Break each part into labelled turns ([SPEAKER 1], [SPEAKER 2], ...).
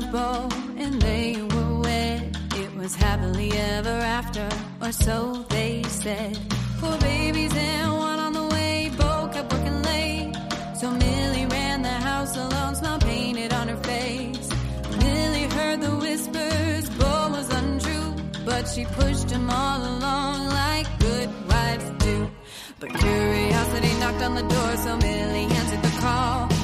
[SPEAKER 1] bow and they were wed. It was happily ever after, or so they said. Four babies and one on the way, both kept working late. So Millie ran the house alone, smile painted on her face. Millie heard the whispers, Bo was untrue, but she pushed him all along like good wives do. But curiosity knocked on the door, so Millie answered the call.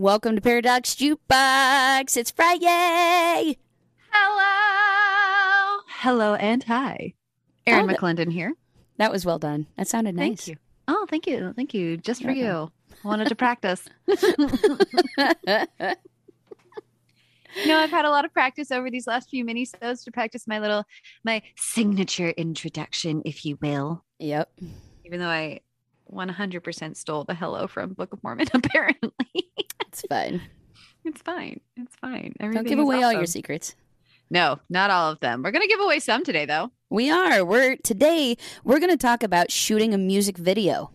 [SPEAKER 2] Welcome to Paradox Jukebox. It's Friday.
[SPEAKER 3] Hello. Hello and hi. Erin
[SPEAKER 2] Oh,
[SPEAKER 3] McClendon here.
[SPEAKER 2] That was well done. That sounded nice.
[SPEAKER 3] Thank you. Oh, thank you. Thank you. Just for
[SPEAKER 2] You're
[SPEAKER 3] you. I wanted to practice. you know, I've had a lot of practice over these last few mini-sodes to practice my little my signature introduction, if you will.
[SPEAKER 2] Yep.
[SPEAKER 3] Even though I 100% stole the hello from Book of Mormon, apparently.
[SPEAKER 2] It's fine.
[SPEAKER 3] it's fine. It's fine.
[SPEAKER 2] Don't give away all your secrets.
[SPEAKER 3] No, not all of them. We're going to give away some today, though.
[SPEAKER 2] We are. We're today we're going to talk about shooting a music video.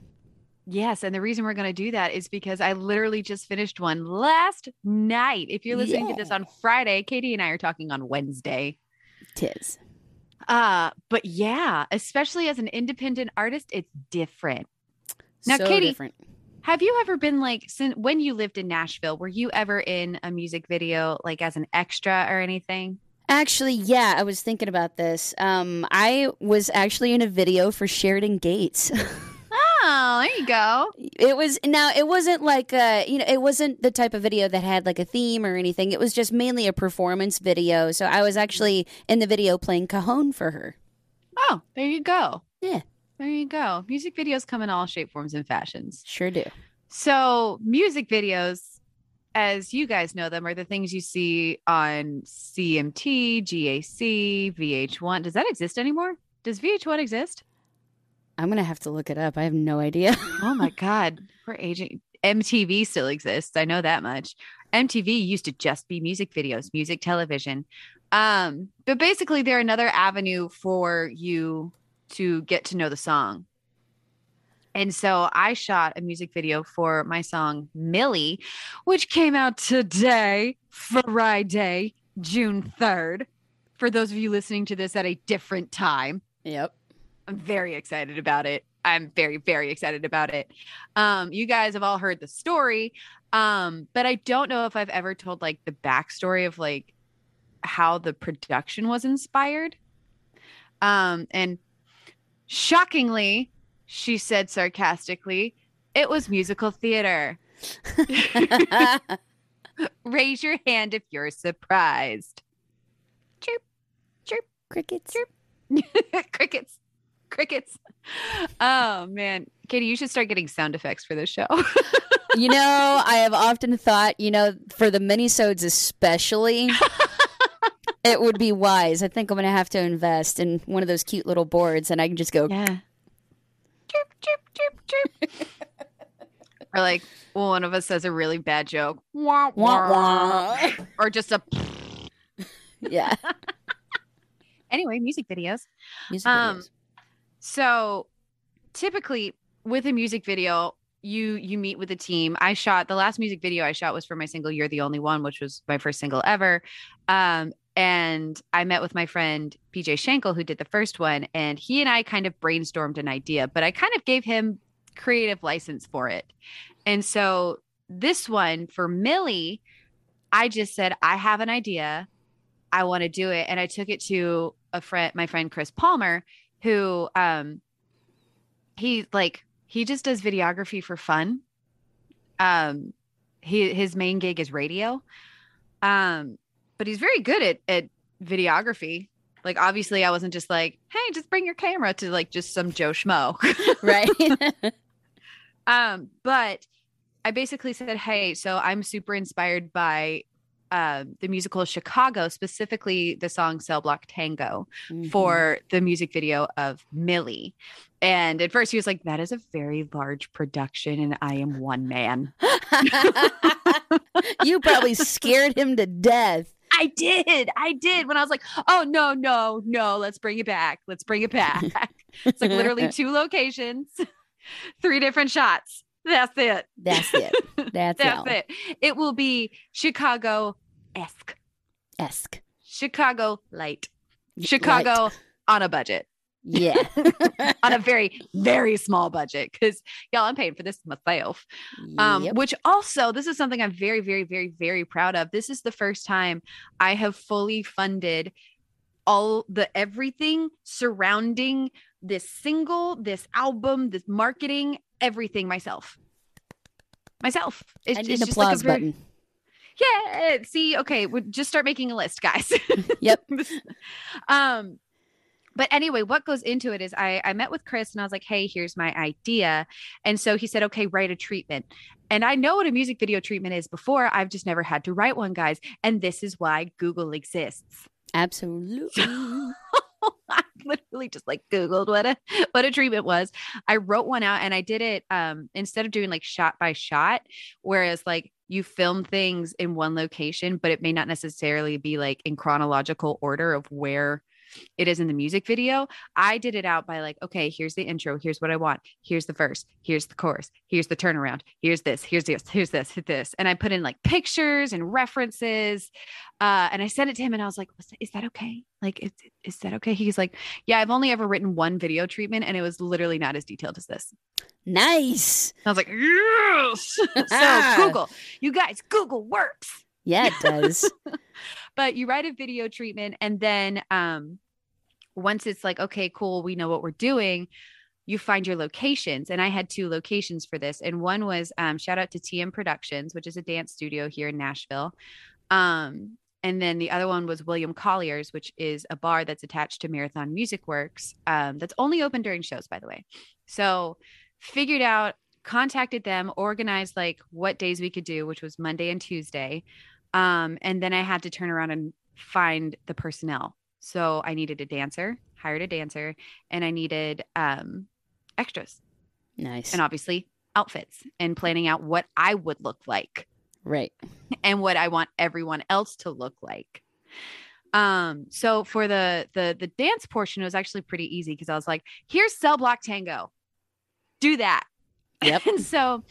[SPEAKER 3] Yes, and the reason we're going to do that is because I literally just finished one last night. If you're listening to this on Friday, Katie and I are talking on Wednesday.
[SPEAKER 2] Tis.
[SPEAKER 3] Uh, but yeah, especially as an independent artist, it's different. Now,
[SPEAKER 2] so
[SPEAKER 3] Katie-
[SPEAKER 2] different.
[SPEAKER 3] Have you ever been like since when you lived in Nashville, were you ever in a music video like as an extra or anything?
[SPEAKER 2] Actually, yeah, I was thinking about this. Um, I was actually in a video for Sheridan Gates.
[SPEAKER 3] Oh, there you go.
[SPEAKER 2] it was now it wasn't like uh you know it wasn't the type of video that had like a theme or anything. It was just mainly a performance video. So I was actually in the video playing cajon for her.
[SPEAKER 3] Oh, there you go.
[SPEAKER 2] Yeah.
[SPEAKER 3] There you go. Music videos come in all shape, forms, and fashions.
[SPEAKER 2] Sure do.
[SPEAKER 3] So, music videos, as you guys know them, are the things you see on CMT, GAC, VH1. Does that exist anymore? Does VH1 exist?
[SPEAKER 2] I'm gonna have to look it up. I have no idea.
[SPEAKER 3] Oh my God, we're aging. MTV still exists. I know that much. MTV used to just be music videos, music television. Um, but basically, they're another avenue for you to get to know the song. And so I shot a music video for my song Millie, which came out today, Friday, June 3rd. For those of you listening to this at a different time,
[SPEAKER 2] yep.
[SPEAKER 3] I'm very excited about it. I'm very, very excited about it. Um, you guys have all heard the story, um, but I don't know if I've ever told like the backstory of like how the production was inspired. Um, and shockingly, she said sarcastically, it was musical theater. Raise your hand if you're surprised. Chirp, chirp.
[SPEAKER 2] Crickets.
[SPEAKER 3] Chirp. crickets crickets oh man katie you should start getting sound effects for this show
[SPEAKER 2] you know, I have often thought, you know, for the minisodes especially, it would be wise. I think I'm gonna have to invest in one of those cute little boards, and I can just go.
[SPEAKER 3] yeah chirp chirp chirp chirp or like one of us says a really bad joke wah,
[SPEAKER 2] Wah,
[SPEAKER 3] wah.
[SPEAKER 2] wah.
[SPEAKER 3] or just a
[SPEAKER 2] Yeah.
[SPEAKER 3] anyway music videos
[SPEAKER 2] Music
[SPEAKER 3] Um,
[SPEAKER 2] videos.
[SPEAKER 3] So typically with a music video, you you meet with a team. I shot the last music video I shot was for my single You're the Only One, which was my first single ever. Um, and I met with my friend PJ Schenkel, who did the first one, and he and I kind of brainstormed an idea, but I kind of gave him creative license for it. And so this one for Millie, I just said, I have an idea. I want to do it. And I took it to a friend, my friend Chris Palmer, who um he like he just does videography for fun. Um he his main gig is radio. Um but he's very good at at videography. Like obviously I wasn't just like, "Hey, just bring your camera to like just some Joe Schmo."
[SPEAKER 2] right.
[SPEAKER 3] Um, but I basically said, Hey, so I'm super inspired by uh, the musical Chicago, specifically the song Cell Block Tango
[SPEAKER 2] Mhm.
[SPEAKER 3] for the music video of Millie. And at first he was like, that is a very large production and I am one man.
[SPEAKER 2] you probably scared him to death.
[SPEAKER 3] I did. I did. When I was like, oh, no, no, no, let's bring it back. Let's bring it back. it's like literally two locations, three different shots. That's it.
[SPEAKER 2] That's it. That's,
[SPEAKER 3] That's it. It will be Chicago esque,
[SPEAKER 2] Esque.
[SPEAKER 3] Chicago light, Chicago on a budget,
[SPEAKER 2] Yeah.
[SPEAKER 3] on a very, very small budget. Because y'all, I'm paying for this myself. Um,
[SPEAKER 2] Yep.
[SPEAKER 3] which also, this is something I'm very, very, very, very proud of. This is the first time I have fully funded all the everything surrounding this single, this album, this marketing, everything myself. Myself. It's,
[SPEAKER 2] I need
[SPEAKER 3] it's
[SPEAKER 2] an
[SPEAKER 3] just like
[SPEAKER 2] applause
[SPEAKER 3] very-
[SPEAKER 2] button.
[SPEAKER 3] Yeah. See, okay, we just start making a list, guys.
[SPEAKER 2] Yep.
[SPEAKER 3] um, but anyway, what goes into it is I I met with Chris and I was like, hey, here's my idea, and so he said, okay, write a treatment. And I know what a music video treatment is before. I've just never had to write one, guys. And this is why Google exists.
[SPEAKER 2] Absolutely.
[SPEAKER 3] I literally just like Googled what a what a treatment was. I wrote one out and I did it um instead of doing like shot by shot, whereas like you film things in one location, but it may not necessarily be like in chronological order of where it is in the music video. I did it out by like, okay, here's the intro, here's what I want, here's the verse, here's the chorus, here's the turnaround, here's this, here's this, here's this, here's this. And I put in like pictures and references. Uh, and I sent it to him and I was like, "Was that- is that okay? Like, is, is that okay? He's like, yeah, I've only ever written one video treatment and it was literally not as detailed as this.
[SPEAKER 2] nice.
[SPEAKER 3] I was like, yes. so Google, you guys, Google works.
[SPEAKER 2] Yeah, it does.
[SPEAKER 3] But you write a video treatment and then um once it's like, okay, cool, we know what we're doing, you find your locations. And I had two locations for this. And one was um, shout out to TM Productions, which is a dance studio here in Nashville. Um, and then the other one was William Collier's, which is a bar that's attached to Marathon Music Works. Um, that's only open during shows, by the way. So figured out, contacted them, organized like what days we could do, which was Monday and Tuesday. Um, and then I had to turn around and find the personnel. So I needed a dancer, hired a dancer, and I needed um, extras
[SPEAKER 2] nice.
[SPEAKER 3] and obviously outfits and planning out what I would look like
[SPEAKER 2] right.
[SPEAKER 3] and what I want everyone else to look like. Um, so for the the the dance portion, it was actually pretty easy because I was like, here's cell block tango. Do that.
[SPEAKER 2] Yep.
[SPEAKER 3] and so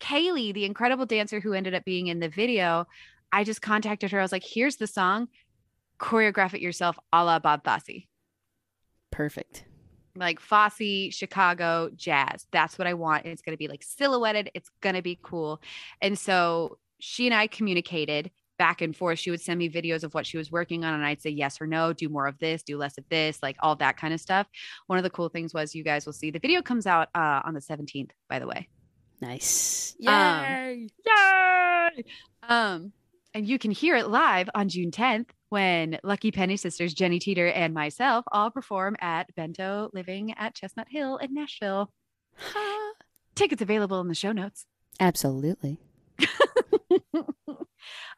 [SPEAKER 3] Kaylee, the incredible dancer who ended up being in the video, I just contacted her. I was like, here's the song, choreograph it yourself a la Bob Fosse.
[SPEAKER 2] Perfect.
[SPEAKER 3] Like Fosse, Chicago, jazz. That's what I want. It's going to be like silhouetted. It's going to be cool. And so she and I communicated back and forth. She would send me videos of what she was working on, and I'd say yes or no, do more of this, do less of this, like all that kind of stuff. One of the cool things was you guys will see the video comes out uh, on the 17th, by the way.
[SPEAKER 2] Nice.
[SPEAKER 3] Um,
[SPEAKER 2] Yay.
[SPEAKER 3] Yay! Um, and you can hear it live on June 10th when Lucky Penny sisters Jenny Teeter and myself all perform at Bento Living at Chestnut Hill in Nashville. Tickets available in the show notes.
[SPEAKER 2] Absolutely.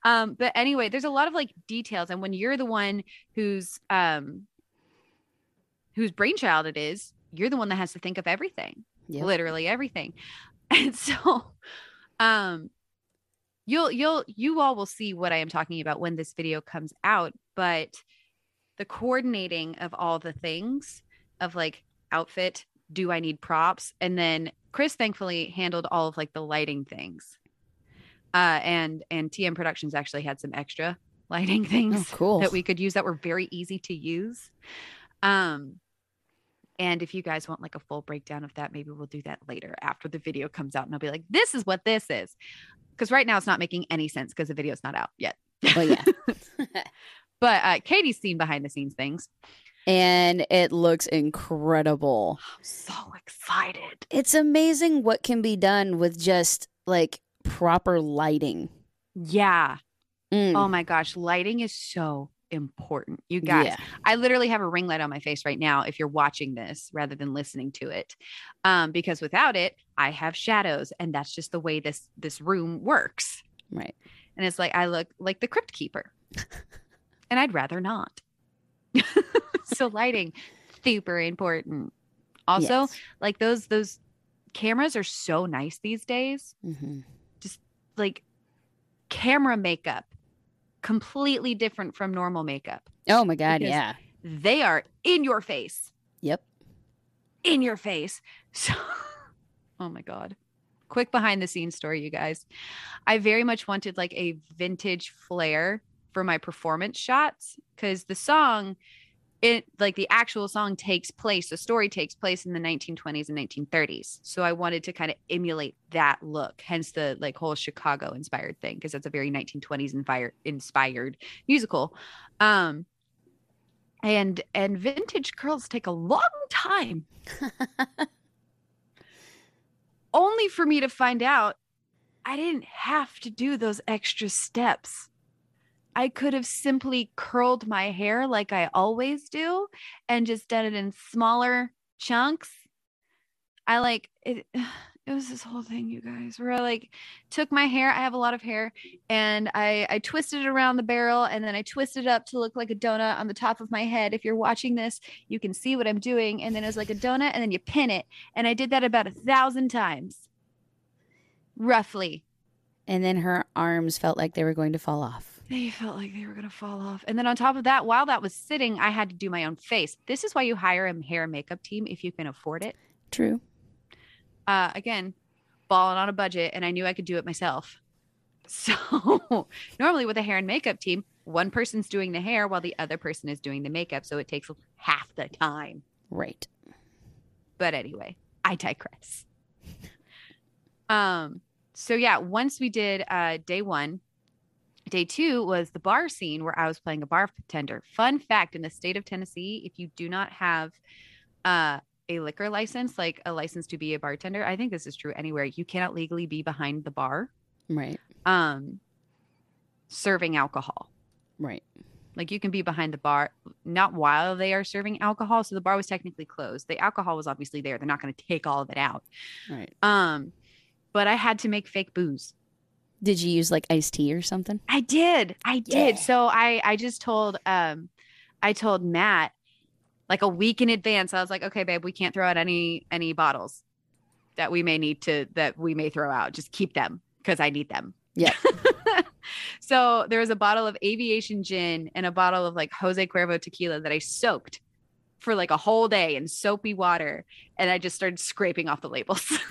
[SPEAKER 3] um, but anyway, there's a lot of like details, and when you're the one who's um whose brainchild it is, you're the one that has to think of everything.
[SPEAKER 2] Yep.
[SPEAKER 3] literally everything. And so um you'll you'll you all will see what I am talking about when this video comes out, but the coordinating of all the things of like outfit, do I need props? And then Chris thankfully handled all of like the lighting things. Uh and and TM Productions actually had some extra lighting things
[SPEAKER 2] Oh, cool.
[SPEAKER 3] that we could use that were very easy to use. Um, and if you guys want like a full breakdown of that, maybe we'll do that later after the video comes out and I'll be like, this is what this is. Because right now it's not making any sense because the video's not out yet.
[SPEAKER 2] Well, yeah.
[SPEAKER 3] But uh, Katie's seen behind the scenes things.
[SPEAKER 2] and it looks incredible.
[SPEAKER 3] I'm so excited.
[SPEAKER 2] It's amazing what can be done with just like proper lighting.
[SPEAKER 3] Yeah.
[SPEAKER 2] Mm.
[SPEAKER 3] Oh my gosh. Lighting is so important. You guys,
[SPEAKER 2] Yeah.
[SPEAKER 3] I literally have a ring light on my face right now if you're watching this rather than listening to it. Um, because without it, I have shadows and that's just the way this this room works.
[SPEAKER 2] Right.
[SPEAKER 3] and it's like I look like the crypt keeper, and I'd rather not. so lighting, super important. Also,
[SPEAKER 2] Yes.
[SPEAKER 3] like those those cameras are so nice these days.
[SPEAKER 2] Mhm.
[SPEAKER 3] Like camera makeup, completely different from normal makeup.
[SPEAKER 2] Oh my God. Yeah.
[SPEAKER 3] They are in your face.
[SPEAKER 2] Yep.
[SPEAKER 3] in your face. So, oh my God. Quick behind the scenes story, you guys. I very much wanted like a vintage flair for my performance shots because the song, it like the actual song takes place, the story takes place in the 1920s and 1930s. So I wanted to kind of emulate that look, hence the like whole Chicago inspired thing because it's a very 1920s inspired inspired musical. Um, and and vintage curls take a long time only for me to find out I didn't have to do those extra steps. I could have simply curled my hair like I always do and just done it in smaller chunks. I like it. It was this whole thing, you guys, where I like took my hair. I have a lot of hair, and I I twisted it around the barrel, and then I twisted it up to look like a donut on the top of my head. If you're watching this, you can see what I'm doing, and then it was like a donut, and then you pin it, and I did that about a thousand times, roughly.
[SPEAKER 2] And then her arms felt like they were going to fall off.
[SPEAKER 3] They felt like they were going to fall off. And then on top of that, while that was sitting, I had to do my own face. This is why you hire a hair and makeup team if you can afford it.
[SPEAKER 2] True.
[SPEAKER 3] Uh, again, balling on a budget, and I knew I could do it myself. So normally with a hair and makeup team, one person's doing the hair while the other person is doing the makeup. So it takes half the time.
[SPEAKER 2] Right.
[SPEAKER 3] But anyway, I digress. um, so yeah, once we did uh day one, day two was the bar scene where I was playing a bartender. Fun fact in the state of Tennessee, if you do not have uh a liquor license, like a license to be a bartender, I think this is true anywhere, you cannot legally be behind the bar
[SPEAKER 2] Right.
[SPEAKER 3] um serving alcohol.
[SPEAKER 2] Right.
[SPEAKER 3] Like you can be behind the bar, not while they are serving alcohol. So the bar was technically closed. The alcohol was obviously there. They're not going to take all of it out.
[SPEAKER 2] Right.
[SPEAKER 3] Um, but I had to make fake booze.
[SPEAKER 2] Did you use like iced tea or something?
[SPEAKER 3] I did. I
[SPEAKER 2] Yeah.
[SPEAKER 3] did. So I I just told um I told Matt like a week in advance. I was like, okay, babe, we can't throw out any any bottles that we may need to that we may throw out. Just keep them because I need them.
[SPEAKER 2] Yeah.
[SPEAKER 3] so there was a bottle of aviation gin and a bottle of like Jose Cuervo tequila that I soaked for like a whole day in soapy water. And I just started scraping off the labels.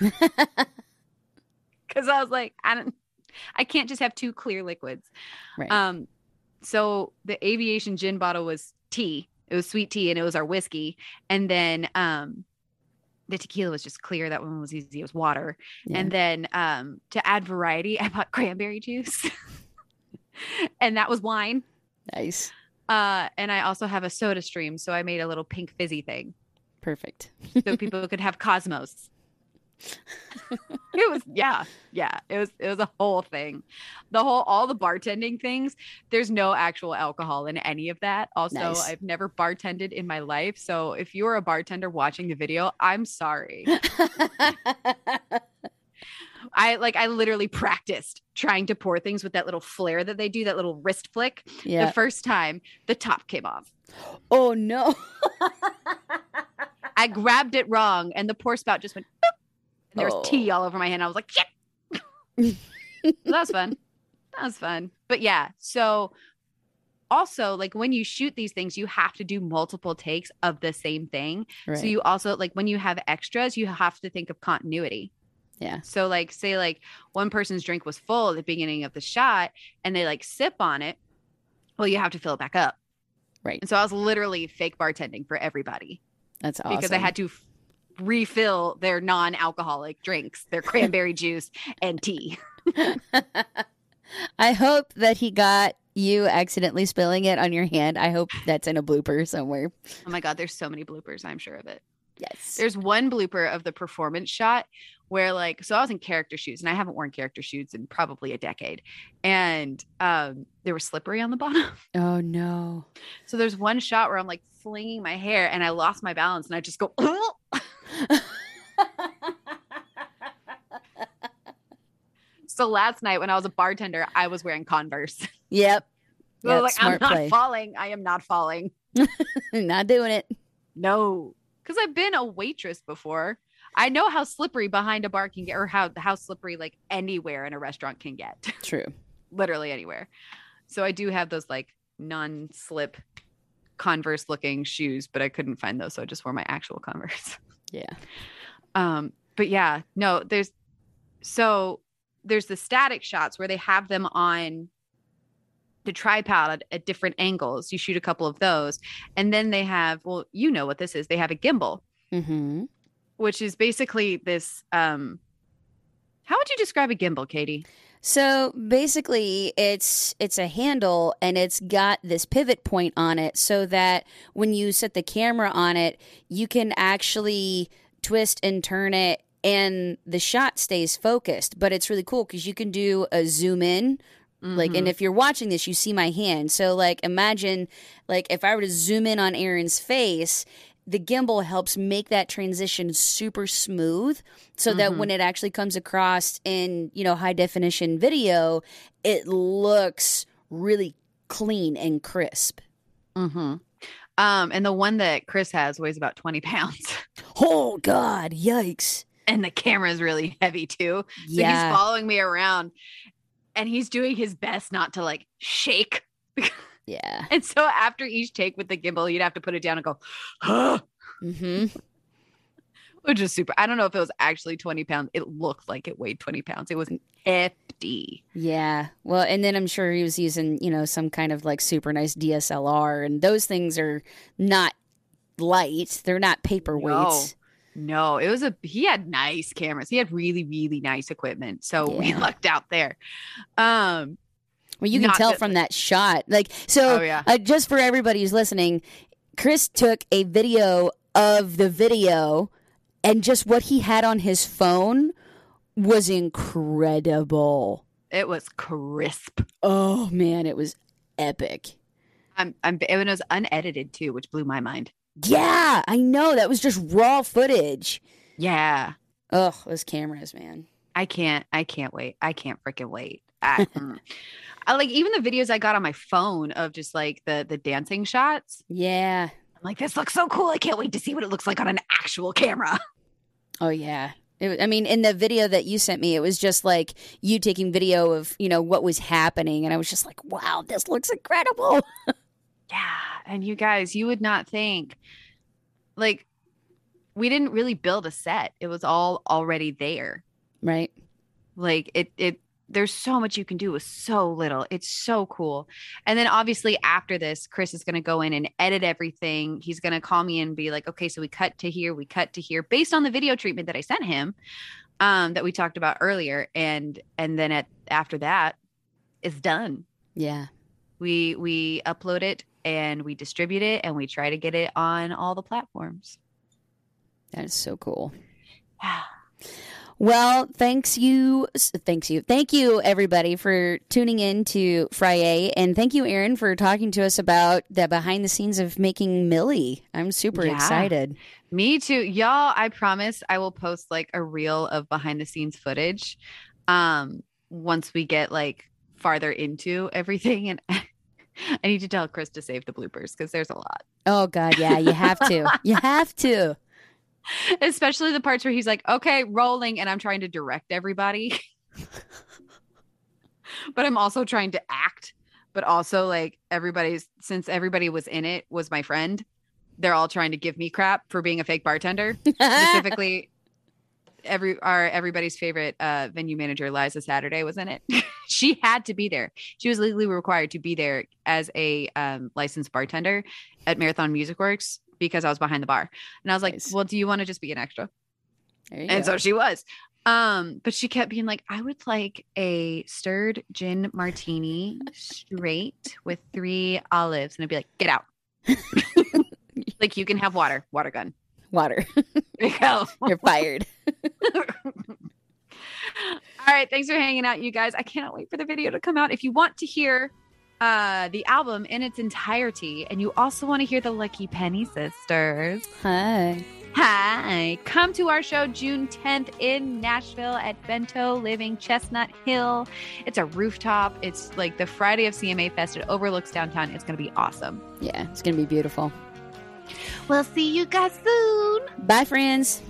[SPEAKER 3] Cause I was like, I don't I can't just have two clear liquids.
[SPEAKER 2] Right.
[SPEAKER 3] Um so the aviation gin bottle was tea. It was sweet tea and it was our whiskey. And then um the tequila was just clear. That one was easy. It was water.
[SPEAKER 2] Yeah.
[SPEAKER 3] And then um, to add variety, I bought cranberry juice. and that was wine.
[SPEAKER 2] nice.
[SPEAKER 3] Uh, and I also have a soda stream. So I made a little pink fizzy thing
[SPEAKER 2] Perfect.
[SPEAKER 3] so people could have Cosmos. it was yeah, yeah. It was it was a whole thing. The whole all the bartending things, there's no actual alcohol in any of that. Also,
[SPEAKER 2] Nice.
[SPEAKER 3] I've never bartended in my life. So if you're a bartender watching the video, I'm sorry. I like I literally practiced trying to pour things with that little flare that they do, that little wrist flick.
[SPEAKER 2] yeah.
[SPEAKER 3] The first time the top came off.
[SPEAKER 2] oh no.
[SPEAKER 3] I grabbed it wrong and the pour spout just went boop, and there was
[SPEAKER 2] Oh.
[SPEAKER 3] tea all over my hand. I was like, shit. that was fun. That was fun. But yeah, so also like when you shoot these things, you have to do multiple takes of the same thing.
[SPEAKER 2] Right.
[SPEAKER 3] So you also like when you have extras, you have to think of continuity.
[SPEAKER 2] yeah.
[SPEAKER 3] So like say like one person's drink was full at the beginning of the shot and they like sip on it. Well, you have to fill it back up.
[SPEAKER 2] Right.
[SPEAKER 3] And so I was literally fake bartending for everybody
[SPEAKER 2] That's awesome.
[SPEAKER 3] because I had to refill their non-alcoholic drinks, their cranberry juice and tea.
[SPEAKER 2] I hope that he got you accidentally spilling it on your hand. I hope that's in a blooper somewhere.
[SPEAKER 3] Oh my god, there's so many bloopers, I'm sure of it.
[SPEAKER 2] Yes.
[SPEAKER 3] There's one blooper of the performance shot where like so I was in character shoes and I haven't worn character shoes in probably a decade. And um they were slippery on the bottom.
[SPEAKER 2] oh no.
[SPEAKER 3] So there's one shot where I'm like flinging my hair and I lost my balance and I just go So last night when I was a bartender, I was wearing Converse.
[SPEAKER 2] Yep.
[SPEAKER 3] So
[SPEAKER 2] Yep,
[SPEAKER 3] like, I'm not
[SPEAKER 2] play.
[SPEAKER 3] falling. I am not falling.
[SPEAKER 2] Not doing it.
[SPEAKER 3] No, because I've been a waitress before. I know how slippery behind a bar can get, or how how slippery like anywhere in a restaurant can get,
[SPEAKER 2] True.
[SPEAKER 3] literally anywhere. So I do have those like non-slip Converse looking shoes, but I couldn't find those, so I just wore my actual Converse.
[SPEAKER 2] Yeah.
[SPEAKER 3] Um, but yeah, no, there's so there's the static shots where they have them on the tripod at different angles. You shoot a couple of those, and then they have well, you know what this is. They have a gimbal,
[SPEAKER 2] Mm-hmm.
[SPEAKER 3] which is basically this. Um, how would you describe a gimbal, Katie?
[SPEAKER 2] So basically, it's it's a handle and it's got this pivot point on it, so that when you set the camera on it, you can actually twist and turn it, and the shot stays focused. But it's really cool because you can do a zoom in, like, and mm-hmm. if you're watching this, you see my hand. So like, imagine like if I were to zoom in on Erin's face. The gimbal helps make that transition super smooth so that
[SPEAKER 3] Mhm.
[SPEAKER 2] when it actually comes across in, you know, high definition video, it looks really clean and crisp.
[SPEAKER 3] mm-hmm. um, and the one that Chris has weighs about twenty pounds,
[SPEAKER 2] Oh god, yikes.
[SPEAKER 3] and the camera is really heavy too. So
[SPEAKER 2] yeah.
[SPEAKER 3] he's following me around, and he's doing his best not to like shake.
[SPEAKER 2] yeah.
[SPEAKER 3] And so after each take with the gimbal, you'd have to put it down and go, "Huh,"
[SPEAKER 2] Mhm.
[SPEAKER 3] which is super. I don't know if it was actually 20 pounds. It looked like it weighed 20 pounds. It was hefty.
[SPEAKER 2] Yeah. Well, and then I'm sure he was using, you know, some kind of like super nice DSLR and those things are not light. They're not paperweights.
[SPEAKER 3] No, it was a, he had nice cameras. He had really, really nice equipment. So we lucked out there. Um,
[SPEAKER 2] Well, you can tell from that shot. Like, so
[SPEAKER 3] oh, yeah.
[SPEAKER 2] uh, just for everybody who's listening, Chris took a video of the video, and just what he had on his phone was incredible.
[SPEAKER 3] It was crisp.
[SPEAKER 2] Oh man, it was epic.
[SPEAKER 3] I'm, I'm, and it was unedited too, which blew my mind.
[SPEAKER 2] Yeah, I know that was just raw footage.
[SPEAKER 3] Yeah.
[SPEAKER 2] Ugh, those cameras, man.
[SPEAKER 3] I can't. I can't wait. I can't freaking wait. I. I like even the videos I got on my phone of just like the the dancing shots.
[SPEAKER 2] Yeah.
[SPEAKER 3] I'm like, this looks so cool. I can't wait to see what it looks like on an actual camera.
[SPEAKER 2] Oh yeah. It, I mean, in the video that you sent me, it was just like you taking video of you know what was happening, and I was just like, "Wow, this looks incredible."
[SPEAKER 3] Yeah. And you guys, you would not think like we didn't really build a set. It was all already there.
[SPEAKER 2] Right?
[SPEAKER 3] Like it it there's so much you can do with so little. It's so cool. And then obviously after this, Chris is going to go in and edit everything. He's going to call me and be like, "Okay, so we cut to here, we cut to here based on the video treatment that I sent him um that we talked about earlier and and then at after that it's done.
[SPEAKER 2] Yeah.
[SPEAKER 3] We we upload it and we distribute it and we try to get it on all the platforms.
[SPEAKER 2] That is so cool. Well, thanks you, thanks you, thank you everybody for tuning in to Friday, and thank you, Erin, for talking to us about the behind the scenes of making Millie. I'm super
[SPEAKER 3] Yeah.
[SPEAKER 2] excited.
[SPEAKER 3] Me too. Y'all, I promise I will post like a reel of behind the scenes footage um once we get like farther into everything and I need to tell Chris to save the bloopers because there's a lot.
[SPEAKER 2] Oh God, yeah, you have to, you have to.
[SPEAKER 3] Especially the parts where he's like, "Okay, rolling," and I'm trying to direct everybody. but I'm also trying to act, but also like everybody's since everybody was in it was my friend. They're all trying to give me crap for being a fake bartender. specifically every our everybody's favorite uh venue manager liza saturday was in it she had to be there she was legally required to be there as a um licensed bartender at marathon music works because i was behind the bar and i was like
[SPEAKER 2] Nice.
[SPEAKER 3] well do you want to just be an extra and
[SPEAKER 2] go.
[SPEAKER 3] so she was um but she kept being like i would like a stirred gin martini straight with three olives and i'd be like get out like you can have water water gun
[SPEAKER 2] Water,
[SPEAKER 3] you go
[SPEAKER 2] you're fired.
[SPEAKER 3] All right, thanks for hanging out, you guys. I cannot wait for the video to come out. If you want to hear uh, the album in its entirety, and you also want to hear the Lucky Penny Sisters,
[SPEAKER 2] Hi.
[SPEAKER 3] Hi. Come to our show June 10th in Nashville at Bento Living Chestnut Hill. It's a rooftop. It's like the Friday of CMA Fest. It overlooks downtown. It's going to be awesome.
[SPEAKER 2] Yeah, it's going to be beautiful.
[SPEAKER 3] We'll see you guys soon.
[SPEAKER 2] Bye, friends.